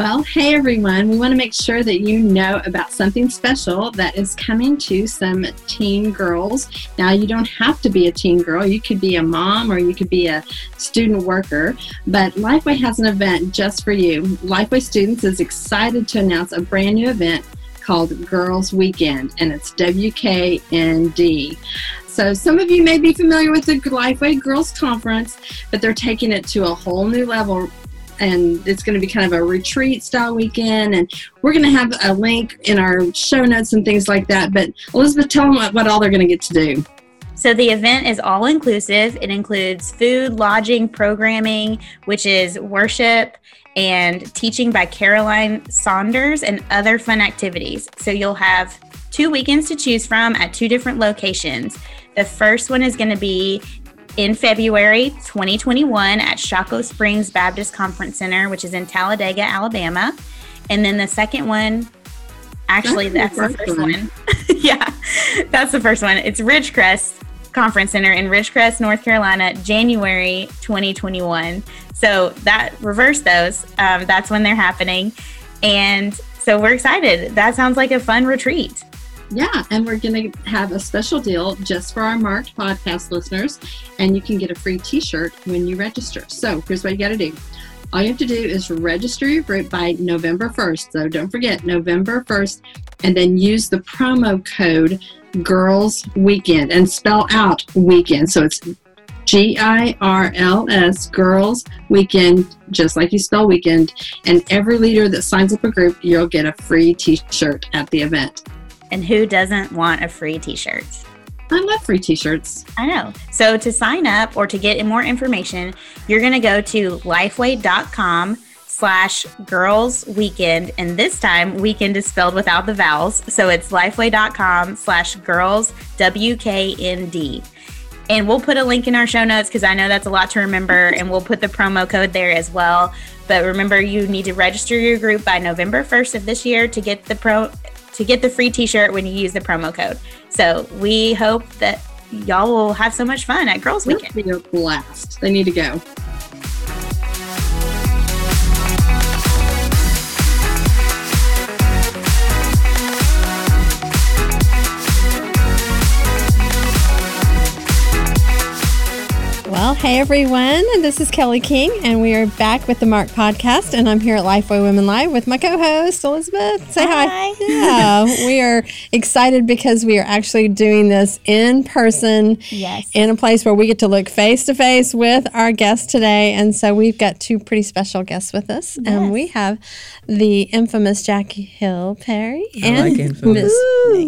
Well, hey everyone. We want to make sure that you know about something special that is coming to some teen girls. Now, you don't have to be a teen girl. You could be a mom or you could be a student worker, but Lifeway has an event just for you. Lifeway Students is excited to announce a brand new event called Girls Weekend, and it's WKND. So, some of you may be familiar with the Lifeway Girls Conference, but they're taking it to a whole new level and it's going to be kind of a retreat style weekend. And we're going to have a link in our show notes and things like that. But Elizabeth, tell them what, what all they're going to get to do. So the event is all inclusive. It includes food, lodging, programming, which is worship and teaching by Caroline Saunders and other fun activities. So you'll have two weekends to choose from at two different locations. The first one is going to be in February 2021 at Shocco Springs Baptist Conference Center, which is in Talladega, Alabama. And then the second one, actually, that's, that's the first one. one. yeah, that's the first one. It's Ridgecrest Conference Center in Ridgecrest, North Carolina, January 2021. So that reverse those. Um, that's when they're happening. And so we're excited. That sounds like a fun retreat. Yeah, and we're going to have a special deal just for our marked podcast listeners, and you can get a free t shirt when you register. So here's what you got to do all you have to do is register your group by November 1st. So don't forget, November 1st, and then use the promo code Girls Weekend and spell out weekend. So it's G I R L S, Girls Weekend, just like you spell weekend. And every leader that signs up a group, you'll get a free t shirt at the event. And who doesn't want a free t shirt? I love free t shirts. I know. So to sign up or to get more information, you're going to go to lifeway.com slash girls weekend. And this time, weekend is spelled without the vowels. So it's lifeway.com slash girls WKND. And we'll put a link in our show notes because I know that's a lot to remember. And we'll put the promo code there as well. But remember, you need to register your group by November 1st of this year to get the pro to get the free t-shirt when you use the promo code. So we hope that y'all will have so much fun at Girls Weekend. It'll be a blast. They need to go. Well, hey everyone, this is Kelly King, and we are back with the Marked Podcast, and I'm here at Lifeway Women Live with my co-host Elizabeth. Say hi. hi. Yeah, we are excited because we are actually doing this in person, yes, in a place where we get to look face to face with our guests today, and so we've got two pretty special guests with us, yes. and we have the infamous Jackie Hill Perry and like Miss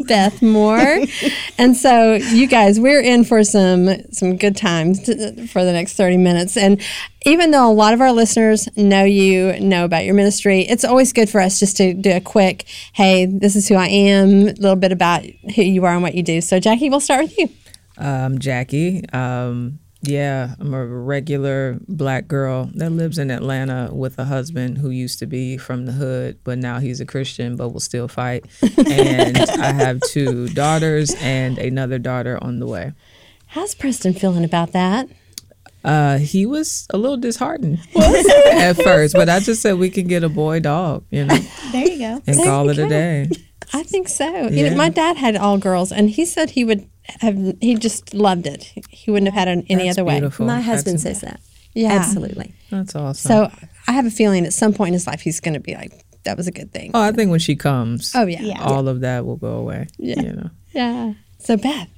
Beth Moore, and so you guys, we're in for some some good times. For the next 30 minutes. And even though a lot of our listeners know you, know about your ministry, it's always good for us just to do a quick, hey, this is who I am, a little bit about who you are and what you do. So, Jackie, we'll start with you. Um, Jackie. Um, yeah, I'm a regular black girl that lives in Atlanta with a husband who used to be from the hood, but now he's a Christian, but will still fight. And I have two daughters and another daughter on the way. How's Preston feeling about that? Uh, he was a little disheartened at first, but I just said we can get a boy dog, you know. There you go. And there call it go. a day. I think so. Yeah. You know, my dad had all girls, and he said he would have. He just loved it. He wouldn't have had it any That's other beautiful. way. My husband That's, says that. Yeah, absolutely. That's awesome. So I have a feeling at some point in his life he's going to be like, "That was a good thing." Oh, I think when she comes, oh yeah, yeah. all yeah. of that will go away. Yeah, you know. Yeah. So Beth,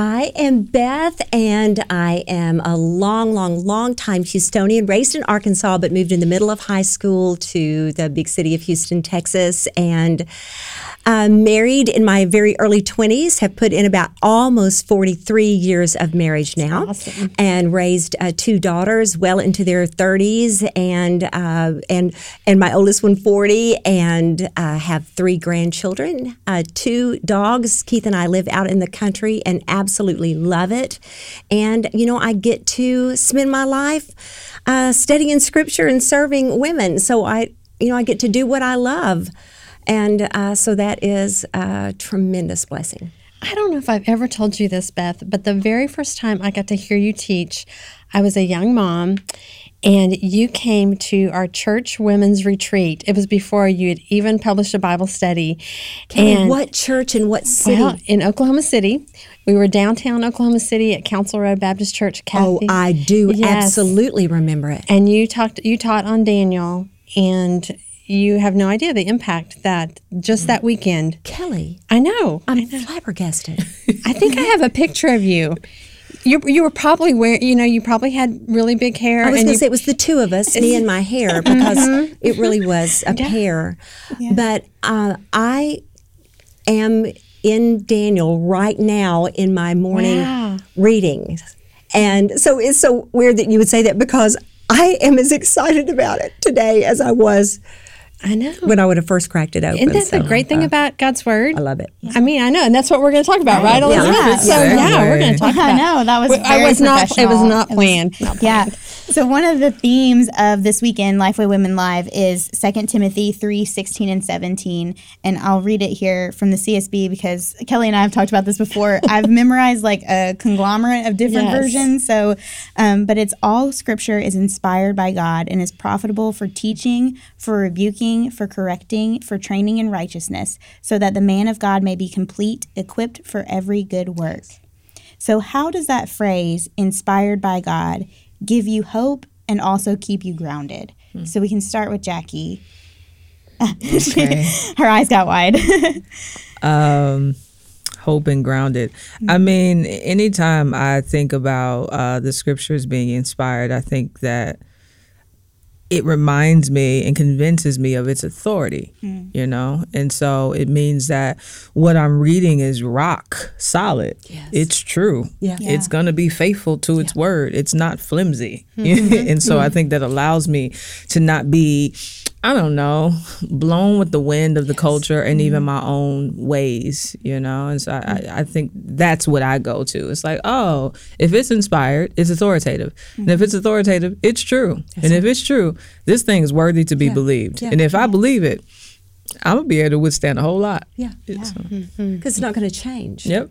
I am Beth, and I am a long, long, long time Houstonian, raised in Arkansas, but moved in the middle of high school to the big city of Houston, Texas, and uh, married in my very early 20s, have put in about almost 43 years of marriage now, awesome. and raised uh, two daughters well into their 30s, and uh, and and my oldest one 40, and uh, have three grandchildren, uh, two dogs. Keith and I live out in the country and absolutely love it, and you know I get to spend my life uh, studying Scripture and serving women, so I you know I get to do what I love. And uh, so that is a tremendous blessing. I don't know if I've ever told you this, Beth, but the very first time I got to hear you teach, I was a young mom and you came to our church women's retreat. It was before you had even published a Bible study. And what church and what city? Well, in Oklahoma City. We were downtown Oklahoma City at Council Road Baptist Church. oh, I do Yes. absolutely remember it. And you talked you taught on Daniel and you have no idea the impact that just that weekend. Kelly, I know. I'm flabbergasted. I think I have a picture of you. You you were probably wearing, you know, you probably had really big hair. I was going to say it was the two of us, me and my hair, because it really was a pair. But uh, I am in Daniel right now in my morning Wow. reading. And so it's so weird that you would say that because I am as excited about it today as I was I know. when I would have first cracked it open. Isn't that the So, great thing uh, about God's word? I love it. I mean, I know, and that's what we're going to talk about, right, Elizabeth? Yeah. So yeah, we're going to talk about I know that was. Well, I very was not. It was not planned. Not Yeah. So one of the themes of this weekend, Lifeway Women Live, is 2 Timothy 3, 16 and 17. And I'll read it here from the CSB because Kelly and I have talked about this before. I've memorized like a conglomerate of different Yes. versions. So, um, but it's all scripture is inspired by God and is profitable for teaching, for rebuking, for correcting, for training in righteousness, so that the man of God may be complete, equipped for every good work. So, how does that phrase, inspired by God, give you hope and also keep you grounded? So, we can start with Jackie. Okay. Her eyes got wide. um, hope and grounded. I mean, anytime I think about uh, the scriptures being inspired, I think that it reminds me and convinces me of its authority, hmm. you know? And so it means that what I'm reading is rock solid. It's true. Yeah. It's going to be faithful to its word. It's not flimsy. Mm-hmm. and so I mm-hmm. think that allows me to not be, I don't know, blown with the wind of the culture and even mm-hmm. my own ways, you know? And so I, I, I think that's what I go to. It's like, oh, if it's inspired, it's authoritative. And if mm-hmm. it's authoritative, it's true. and if it's true, this thing is worthy to be believed. And if I believe it, I'm going to be able to withstand a whole lot. Yeah. So, Because uh, mm-hmm. it's not going to change. Yep.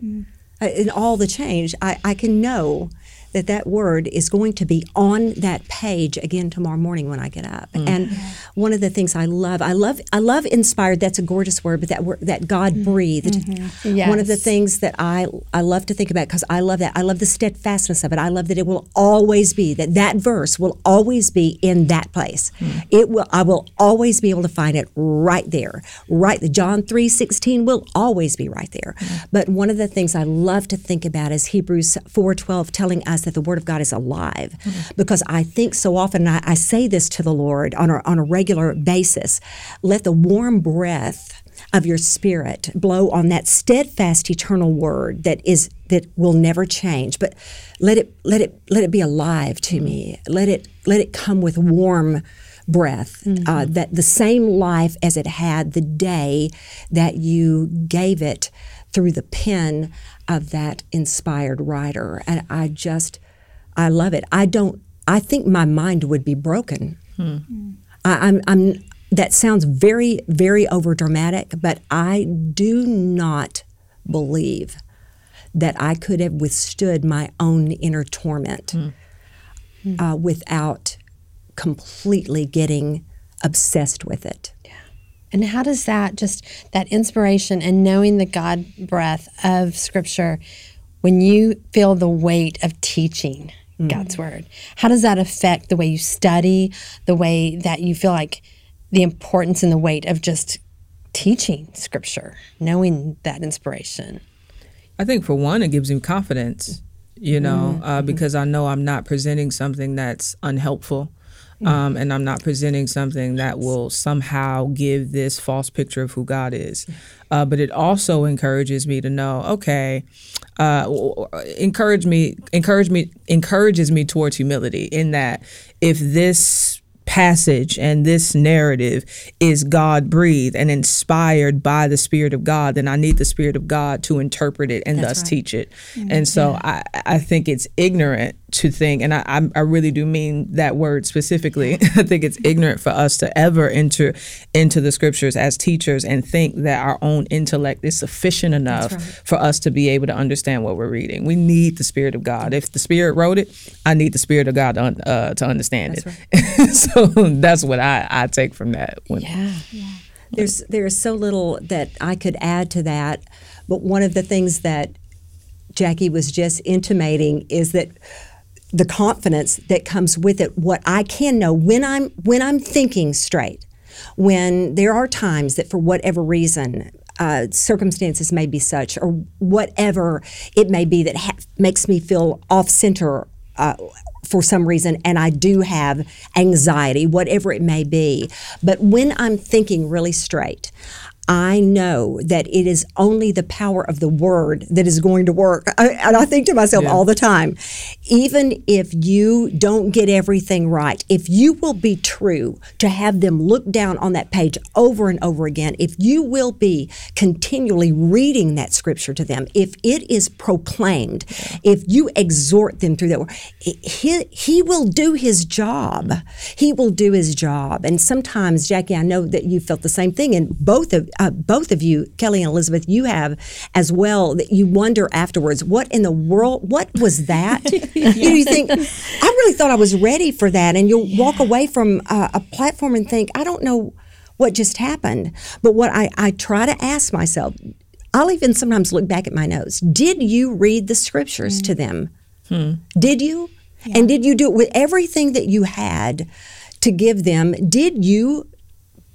uh, in all the change, I, I can know that that word is going to be on that page again tomorrow morning when I get up. Mm. And one of the things I love, I love, I love inspired. That's a gorgeous word, but that word that God mm-hmm. breathed. Mm-hmm. One of the things that I I love to think about because I love that. I love the steadfastness of it. I love that it will always be that that verse will always be in that place. Mm. It will. I will always be able to find it right there. Right. The John three sixteen will always be right there. Mm. But one of the things I love to think about is Hebrews four twelve telling us that the Word of God is alive, because I think so often and I, I say this to the Lord on a on a regular basis. Let the warm breath of your spirit blow on that steadfast eternal word that is that will never change. But let it let it let it be alive to me. Let it let it come with warm breath uh, that the same life as it had the day that you gave it through the pen of that inspired writer and i just i love it i don't i think my mind would be broken I, I'm, I'm. That sounds very, very over dramatic, but I do not believe that I could have withstood my own inner torment uh, without completely getting obsessed with it. And how does that just that inspiration and knowing the God breath of Scripture, when you feel the weight of teaching God's word, how does that affect the way you study, the way that you feel like the importance and the weight of just teaching Scripture, knowing that inspiration? I think for one, it gives me confidence, you know, uh, because I know I'm not presenting something that's unhelpful. Um, and I'm not presenting something that will somehow give this false picture of who God is. Uh, but it also encourages me to know, okay, uh, encourage me, encourage me, encourages me towards humility. In that, if this passage and this narrative is God breathed and inspired by the Spirit of God, then I need the Spirit of God to interpret it and thus teach it. And so I, I think it's ignorant to think, and I, I I really do mean that word specifically. I think it's ignorant for us to ever enter into the scriptures as teachers and think that our own intellect is sufficient enough for us to be able to understand what we're reading. We need the Spirit of God. If the Spirit wrote it, I need the Spirit of God to, un- uh, to understand it. so that's what I, I take from that. When, Yeah. There's there's so little that I could add to that, but one of the things that Jackie was just intimating is that the confidence that comes with it what I can know when I'm when I'm thinking straight when there are times that for whatever reason uh, circumstances may be such or whatever it may be that ha- makes me feel off center uh, for some reason and I do have anxiety whatever it may be. But when I'm thinking really straight I know that it is only the power of the word that is going to work. I, and I think to myself all the time, even if you don't get everything right, if you will be true to have them look down on that page over and over again, if you will be continually reading that scripture to them, if it is proclaimed, if you exhort them through that word, he, he will do his job. He will do his job. And sometimes, Jackie, I know that you felt the same thing, and both of uh, both of you, Kelly and Elizabeth, you have as well. That you wonder afterwards, what in the world? What was that? you, know, you think, I really thought I was ready for that, and you'll walk away from uh, a platform and think, I don't know what just happened. But what I, I try to ask myself, I'll even sometimes look back at my notes. Did you read the scriptures to them? Did you? And did you do it with everything that you had to give them? Did you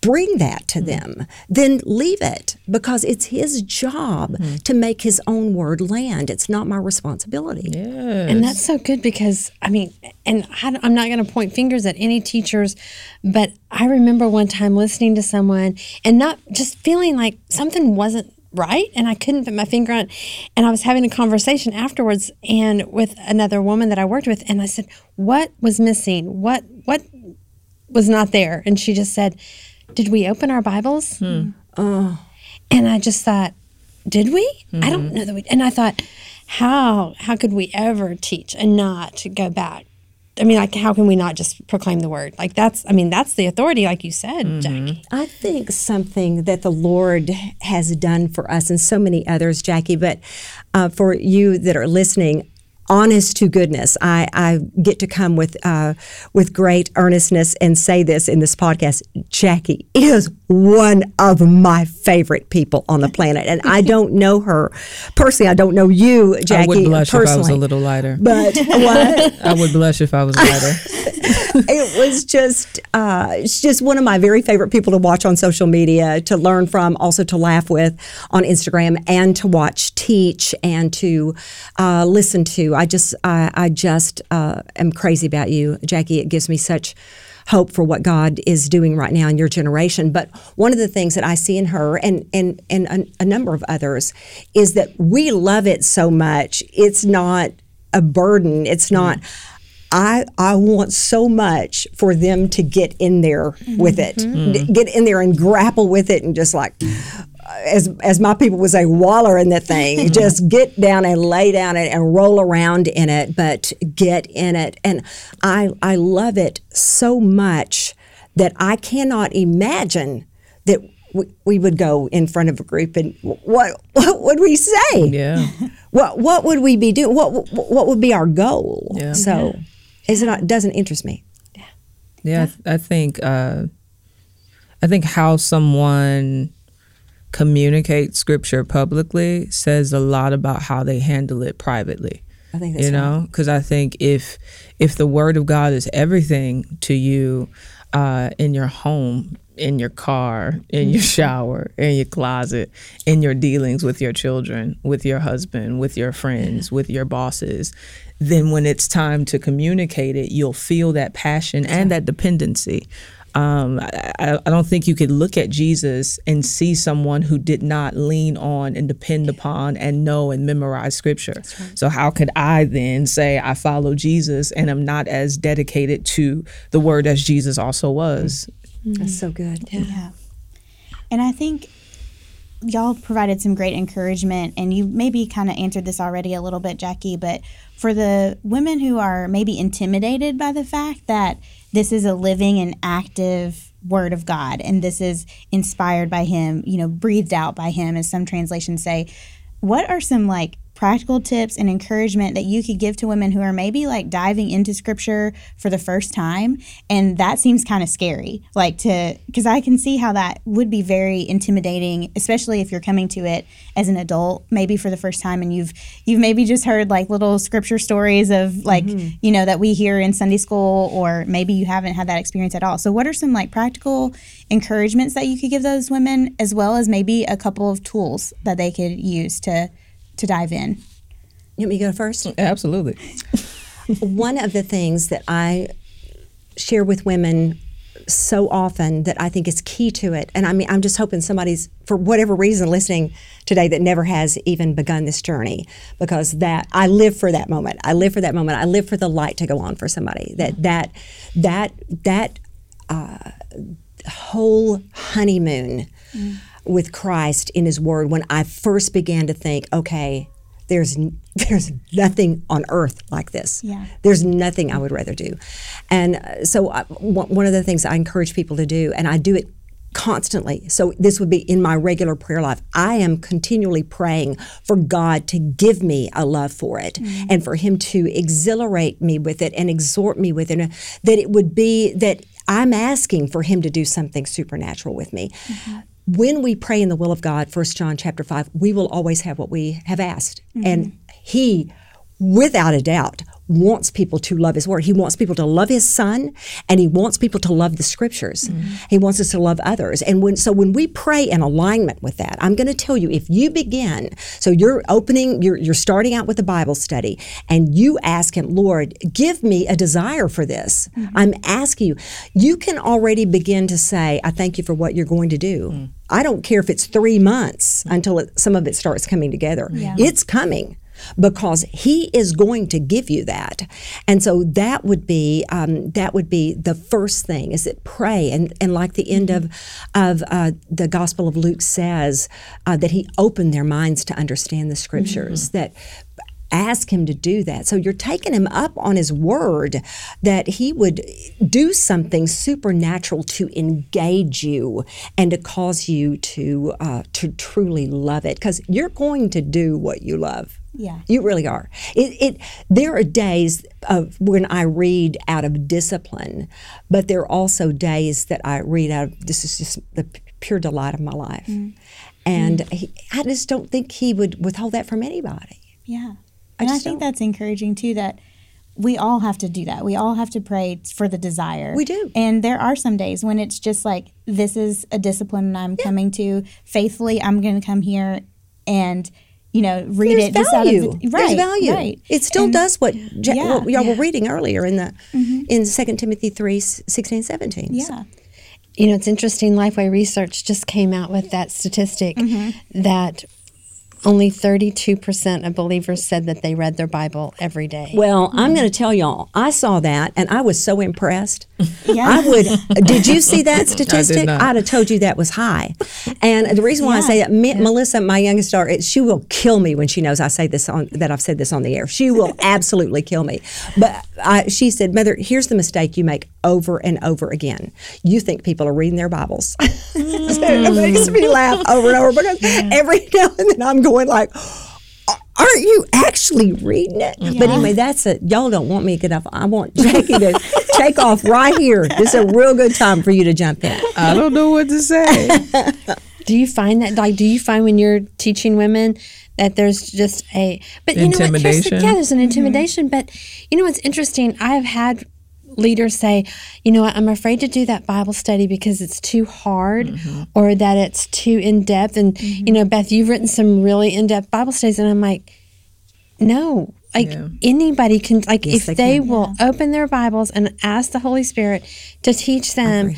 bring that to mm. them? Then leave it because it's his job mm. to make his own word land. It's not my responsibility. And that's so good because, I mean, and I, I'm not going to point fingers at any teachers, but I remember one time listening to someone and not just feeling like something wasn't right and I couldn't put my finger on it. And I was having a conversation afterwards and with another woman that I worked with and I said, "What was missing? What what was not there?" And she just said, "Did we open our Bibles?" Hmm. And I just thought, did we? I don't mm-hmm. know that we. And I thought, how how could we ever teach and not go back? I mean, like, how can we not just proclaim the word? Like that's, I mean, that's the authority, like you said, mm-hmm. Jackie. I think something that the Lord has done for us and so many others, Jackie, but uh, for you that are listening, honest to goodness, I, I get to come with uh, with great earnestness and say this in this podcast. Jackie is one of my favorite people on the planet, and I don't know her personally. I don't know you, Jackie, I would blush personally. if I was a little lighter. But what? I would blush if I was lighter. it was just uh, just one of my very favorite people to watch on social media, to learn from, also to laugh with on Instagram, and to watch teach and to uh, listen to. I just I, I just uh, am crazy about you, Jackie. It gives me such hope for what God is doing right now in your generation. But one of the things that I see in her and and and a, a number of others is that we love it so much. It's not a burden. It's not. I, I want so much for them to get in there mm-hmm. with it, mm-hmm. D- get in there and grapple with it, and just like, uh, as as my people would say, waller in the thing. just get down and lay down it and roll around in it, but get in it. And I I love it so much that I cannot imagine that we, we would go in front of a group and what what would we say? Yeah. What what would we be doing? What what, what would be our goal? Yeah. So, is not, doesn't interest me. Yeah, I, th- I think uh, I think how someone communicates scripture publicly says a lot about how they handle it privately. I think that's you know, because I think if if the word of God is everything to you uh, in your home, in your car, in your shower, in your closet, in your dealings with your children, with your husband, with your friends, with your bosses, then when it's time to communicate it, you'll feel that passion and that dependency. Um, I, I don't think you could look at Jesus and see someone who did not lean on and depend upon and know and memorize scripture. So, how could I then say I follow Jesus and am not as dedicated to the word as Jesus also was? That's so good. Yeah. And I think y'all provided some great encouragement, and you maybe kind of answered this already a little bit, Jackie, but for the women who are maybe intimidated by the fact that this is a living and active word of God and this is inspired by Him, you know, breathed out by Him, as some translations say, what are some like practical tips and encouragement that you could give to women who are maybe like diving into scripture for the first time and that seems kind of scary like to because i can see how that would be very intimidating especially if you're coming to it as an adult maybe for the first time and you've you've maybe just heard like little scripture stories of like mm-hmm. you know that we hear in sunday school or maybe you haven't had that experience at all. So what are some like practical encouragements that you could give those women as well as maybe a couple of tools that they could use to to dive in You want me to go first? Absolutely. One of the things that I share with women so often that I think is key to it, and I mean, I'm just hoping somebody's, for whatever reason, listening today that never has even begun this journey, because that I live for that moment. I live for that moment. I live for the light to go on for somebody. That that that that uh, whole honeymoon with Christ in His Word. When I first began to think, okay, there's there's nothing on earth like this. Yeah. There's nothing I would rather do. And uh, so, I, one one of the things I encourage people to do, and I do it constantly. So, this would be in my regular prayer life. I am continually praying for God to give me a love for it and for Him to exhilarate me with it and exhort me with it. That it would be that I'm asking for Him to do something supernatural with me. Mm-hmm. When we pray in the will of God, 1 John chapter 5, we will always have what we have asked. And mm-hmm. He, without a doubt, wants people to love His Word. He wants people to love His Son, and He wants people to love the Scriptures. Mm-hmm. He wants us to love others. And when so when we pray in alignment with that, I'm going to tell you if you begin, so you're opening, you're you're starting out with a Bible study, and you ask Him, Lord, give me a desire for this. Mm-hmm. I'm asking you. You can already begin to say, I thank you for what you're going to do. Mm. I don't care if it's three months mm. until it, some of it starts coming together. It's coming because he is going to give you that. And so that would be um, that would be the first thing is that pray. And and like the end of of uh, the gospel of luke says uh, that he opened their minds to understand the scriptures that ask him to do that. So you're taking him up on his word that he would do something supernatural to engage you and to cause you to uh, to truly love it because you're going to do what you love. Yeah. You really are. It, it there are days of when I read out of discipline, but there are also days that I read out of this is just the pure delight of my life. And he, I just don't think he would withhold that from anybody. Yeah. And I think don't. that's encouraging too that we all have to do that. We all have to pray for the desire. We do. And there are some days when it's just like, this is a discipline I'm coming to faithfully. I'm going to come here and, you know, read There's it just value. out of the, There's right, value. Right. It still And- does what, ja- Yeah, what y'all yeah. were reading earlier in the mm-hmm. in 2 Timothy 3, 16, 17. Yeah. You know, it's interesting. Lifeway Research just came out with that statistic mm-hmm. that only 32% of believers said that they read their Bible every day. Well, I'm going to tell y'all, I saw that and I was so impressed. Yeah. I would. Did you see that statistic? not. I'd have told you that was high. And the reason why I say that, me, Melissa, my youngest daughter, it- she will kill me when she knows I say this on that I've said this on the air. She will absolutely kill me. But I, she said, "Mother, here's the mistake you make over and over again. You think people are reading their Bibles." so it makes me laugh over and over because every now and then I'm going like aren't you actually reading it? But anyway, that's it. Y'all don't want me to get off. I want Jackie to take off right here. This is a real good time for you to jump in. I don't know what to say. Do you find that like do you find when you're teaching women that there's just a but you know what here's the, Intimidation. yeah there's an mm-hmm. intimidation but you know what's interesting I've had leaders say, you know I'm afraid to do that Bible study because it's too hard Mm-hmm. or that it's too in depth. And, you know, Beth, you've written some really in depth Bible studies. And I'm like, no. Like Yeah. anybody can, like Yes, if they they, will open their Bibles and ask the Holy Spirit to teach them,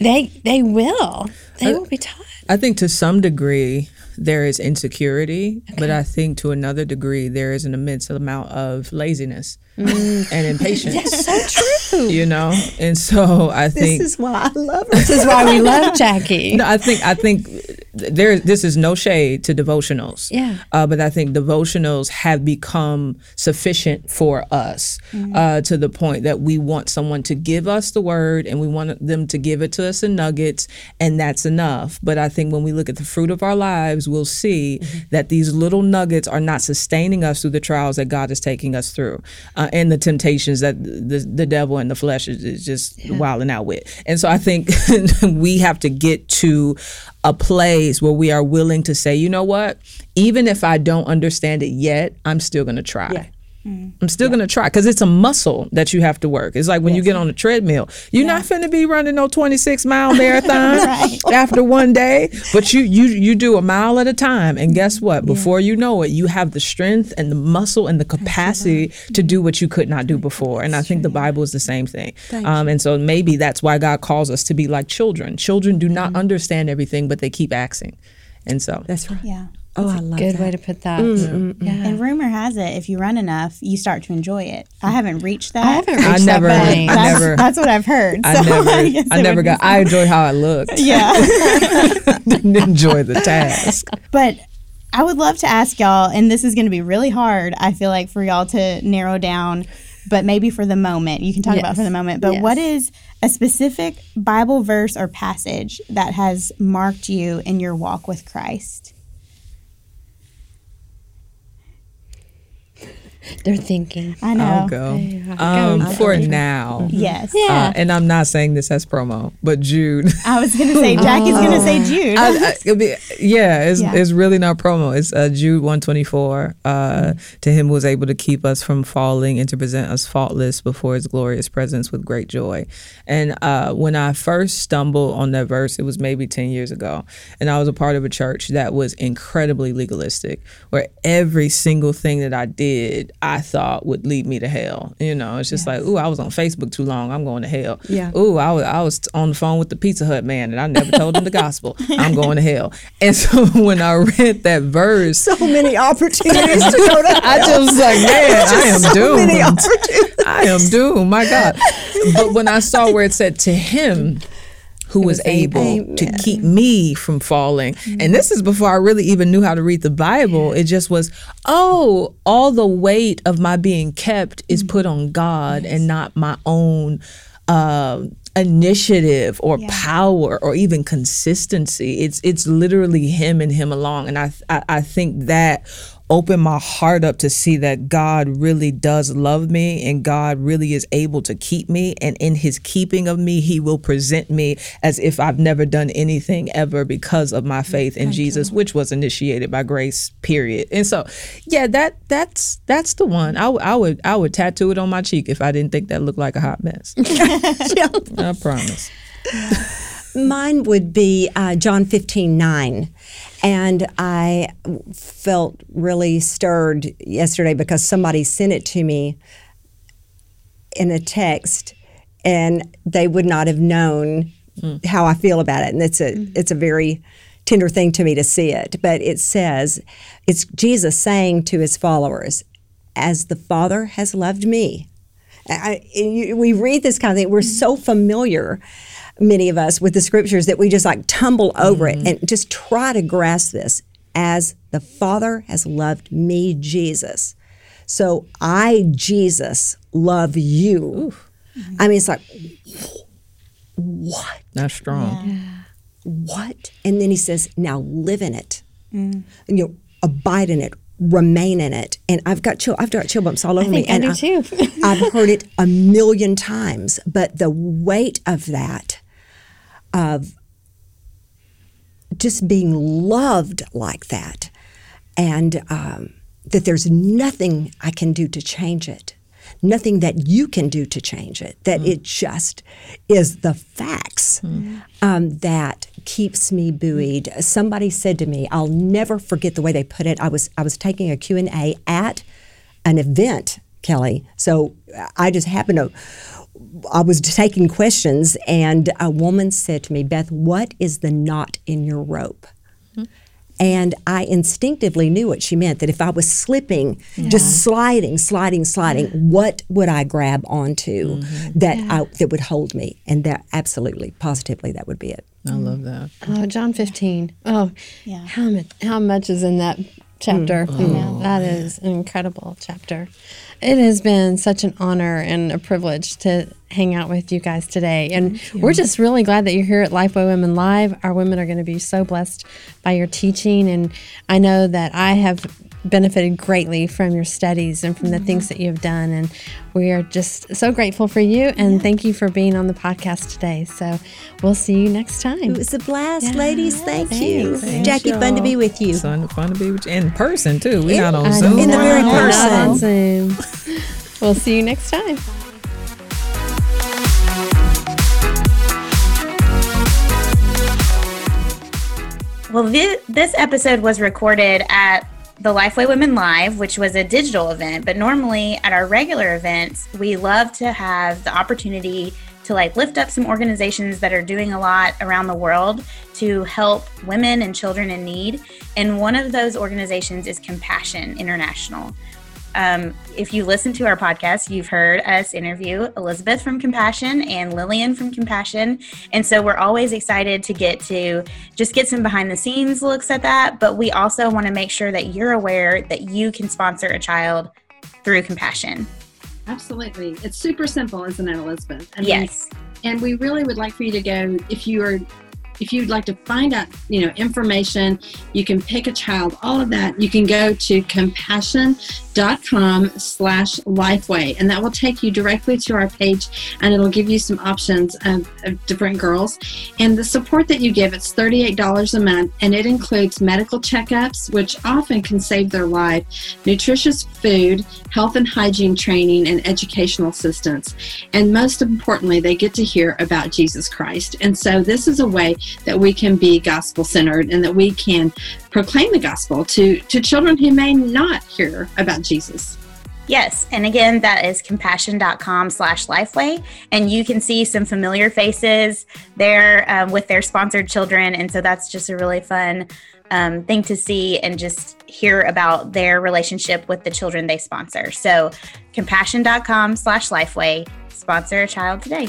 they they will. They will be taught. I think to some degree there is insecurity, but I think to another degree there is an immense amount of laziness Mm. and impatience. so true. You know, and so I think This is why I love her. This is why we love Jackie. No, I think I think there. This is no shade to devotionals. Yeah. Uh, but I think devotionals have become sufficient for us uh, to the point that we want someone to give us the word and we want them to give it to us in nuggets, and that's enough. But I think when we look at the fruit of our lives, we'll see that these little nuggets are not sustaining us through the trials that God is taking us through, uh, and the temptations that the the devil and the flesh is, is just wilding out with. And so I think we have to get to a place where we are willing to say, you know what, even if I don't understand it yet, I'm still going to try. Yeah. I'm still gonna try because it's a muscle that you have to work. It's like when you get on a treadmill, you're not finna be running no 26 mile marathon after one day, but you you you do a mile at a time, and guess what? Before you know it, you have the strength and the muscle and the capacity to do what you could not do before. And I think the Bible is the same thing. Um, and so maybe that's why God calls us to be like children. Children do not understand everything, but they keep asking, and so That's right. Yeah. Oh, I love Good that. way to put that. Mm-hmm. Yeah. And rumor has it, if you run enough, you start to enjoy it. I haven't reached that. I haven't reached never, that point. I That's, never, that's what I've heard. I So never, guess I never got. I enjoyed how I looked. Yeah. didn't enjoy the task. But I would love to ask y'all, and this is going to be really hard, I feel like, for y'all to narrow down, but maybe for the moment, you can talk about for the moment. But Yes. what is a specific Bible verse or passage that has marked you in your walk with Christ? They're thinking. I know. I'll go. Um, for now. Yes. Yeah. Uh, and I'm not saying this as promo, but Jude. I was going to say, Jackie's going to say Jude. I, I, it'll be, yeah, it's, Yeah. it's really not promo. It's uh, Jude 124. Uh, To him was able to keep us from falling and to present us faultless before his glorious presence with great joy. And uh, when I first stumbled on that verse, it was maybe 10 years ago. And I was a part of a church that was incredibly legalistic, where every single thing that I did, I thought would lead me to hell. You know, it's just like, ooh, I was on Facebook too long. I'm going to hell. Yeah. Ooh, I was, I was on the phone with the Pizza Hut man and I never told him the gospel. I'm going to hell. And so when I read that verse, So many opportunities to go to I just was like, man, I am so many doomed. I am doomed. My God. But when I saw where it said to him, who was able to keep me from falling. And this is before I really even knew how to read the Bible. It just was, oh, all the weight of my being kept is put on God and not my own uh, initiative or power or even consistency. It's it's literally him and him along. And I I, I think that opened my heart up to see that God really does love me and God really is able to keep me. And in his keeping of me, he will present me as if I've never done anything ever because of my faith in Jesus, which was initiated by grace, period. And so, yeah, that that's that's the one. I, would- I would I would tattoo it on my cheek if I didn't think that looked like a hot mess. I promise. Mine would be uh, John 15, 9. And I felt really stirred yesterday because somebody sent it to me in a text and they would not have known hmm. how I feel about it. And it's a hmm. it's a very tender thing to me to see it. But it says it's Jesus saying to his followers, as the Father has loved me. I, you- we read this kind of thing. We're hmm. so familiar, many of us, with the scriptures that we just like tumble over it mm-hmm. and just try to grasp this. As the Father has loved me, Jesus. So I, Jesus, love you. I mean, it's like, what? That's strong. What? And then he says, now live in it. Mm. And, you know, abide in it, remain in it. And I've got chill, I've got chill bumps all over think me. I and do too. I've heard it a million times, but the weight of that, of just being loved like that, and um, that there's nothing I can do to change it. nothing that you can do to change it. That it just is the facts um, that keeps me buoyed. Somebody said to me, I'll never forget the way they put it. I was I was taking a Q and A at an event, Kelly. So I just happened to. I was taking questions, and a woman said to me, Beth, what is the knot in your rope? Hmm. And I instinctively knew what she meant that if I was slipping, just sliding, sliding, sliding, what would I grab onto mm-hmm. that I, that would hold me? And that absolutely, positively, that would be it. I mm-hmm. love that. Oh, John 15. Oh, Yeah. how much how much is in that chapter? Mm. Oh, that is an incredible chapter. It has been such an honor and a privilege to hang out with you guys today. And we're just really glad that you're here at Lifeway Women Live. Our women are going to be so blessed by your teaching and I know that I have benefited greatly from your studies and from the things mm-hmm. that you have done and we are just so grateful for you and thank you for being on the podcast today. So, we'll see you next time. It was a blast, ladies. Thank you. Thanks. Jackie, fun to be with you. Fun, fun to be with you in person too. We're not on I Zoom. In the very know, person. not we'll see you next time. Well, this episode was recorded at the Lifeway Women Live, which was a digital event. But normally at our regular events, we love to have the opportunity to like lift up some organizations that are doing a lot around the world to help women and children in need. And one of those organizations is Compassion International. Um, if you listen to our podcast, you've heard us interview Elizabeth from Compassion and Lillian from Compassion. And so we're always excited to get to just get some behind the scenes looks at that. But we also want to make sure that you're aware that you can sponsor a child through Compassion. Absolutely. It's super simple, isn't it, Elizabeth? I mean, Yes. and we really would like for you to go if you are if you'd like to find out you know information you can pick a child all of that you can go to compassion.com slash lifeway and that will take you directly to our page and it'll give you some options of, of different girls and the support that you give it's $38 a month and it includes medical checkups which often can save their life nutritious food health and hygiene training and educational assistance and most importantly, they get to hear about Jesus Christ. And so, this is a way that we can be gospel centered and that we can proclaim the gospel to, to children who may not hear about Jesus. Yes. And again, that is compassion.com slash lifeway. And you can see some familiar faces there um, with their sponsored children. And so that's just a really fun um, thing to see and just hear about their relationship with the children they sponsor. So compassion.com slash lifeway, sponsor a child today.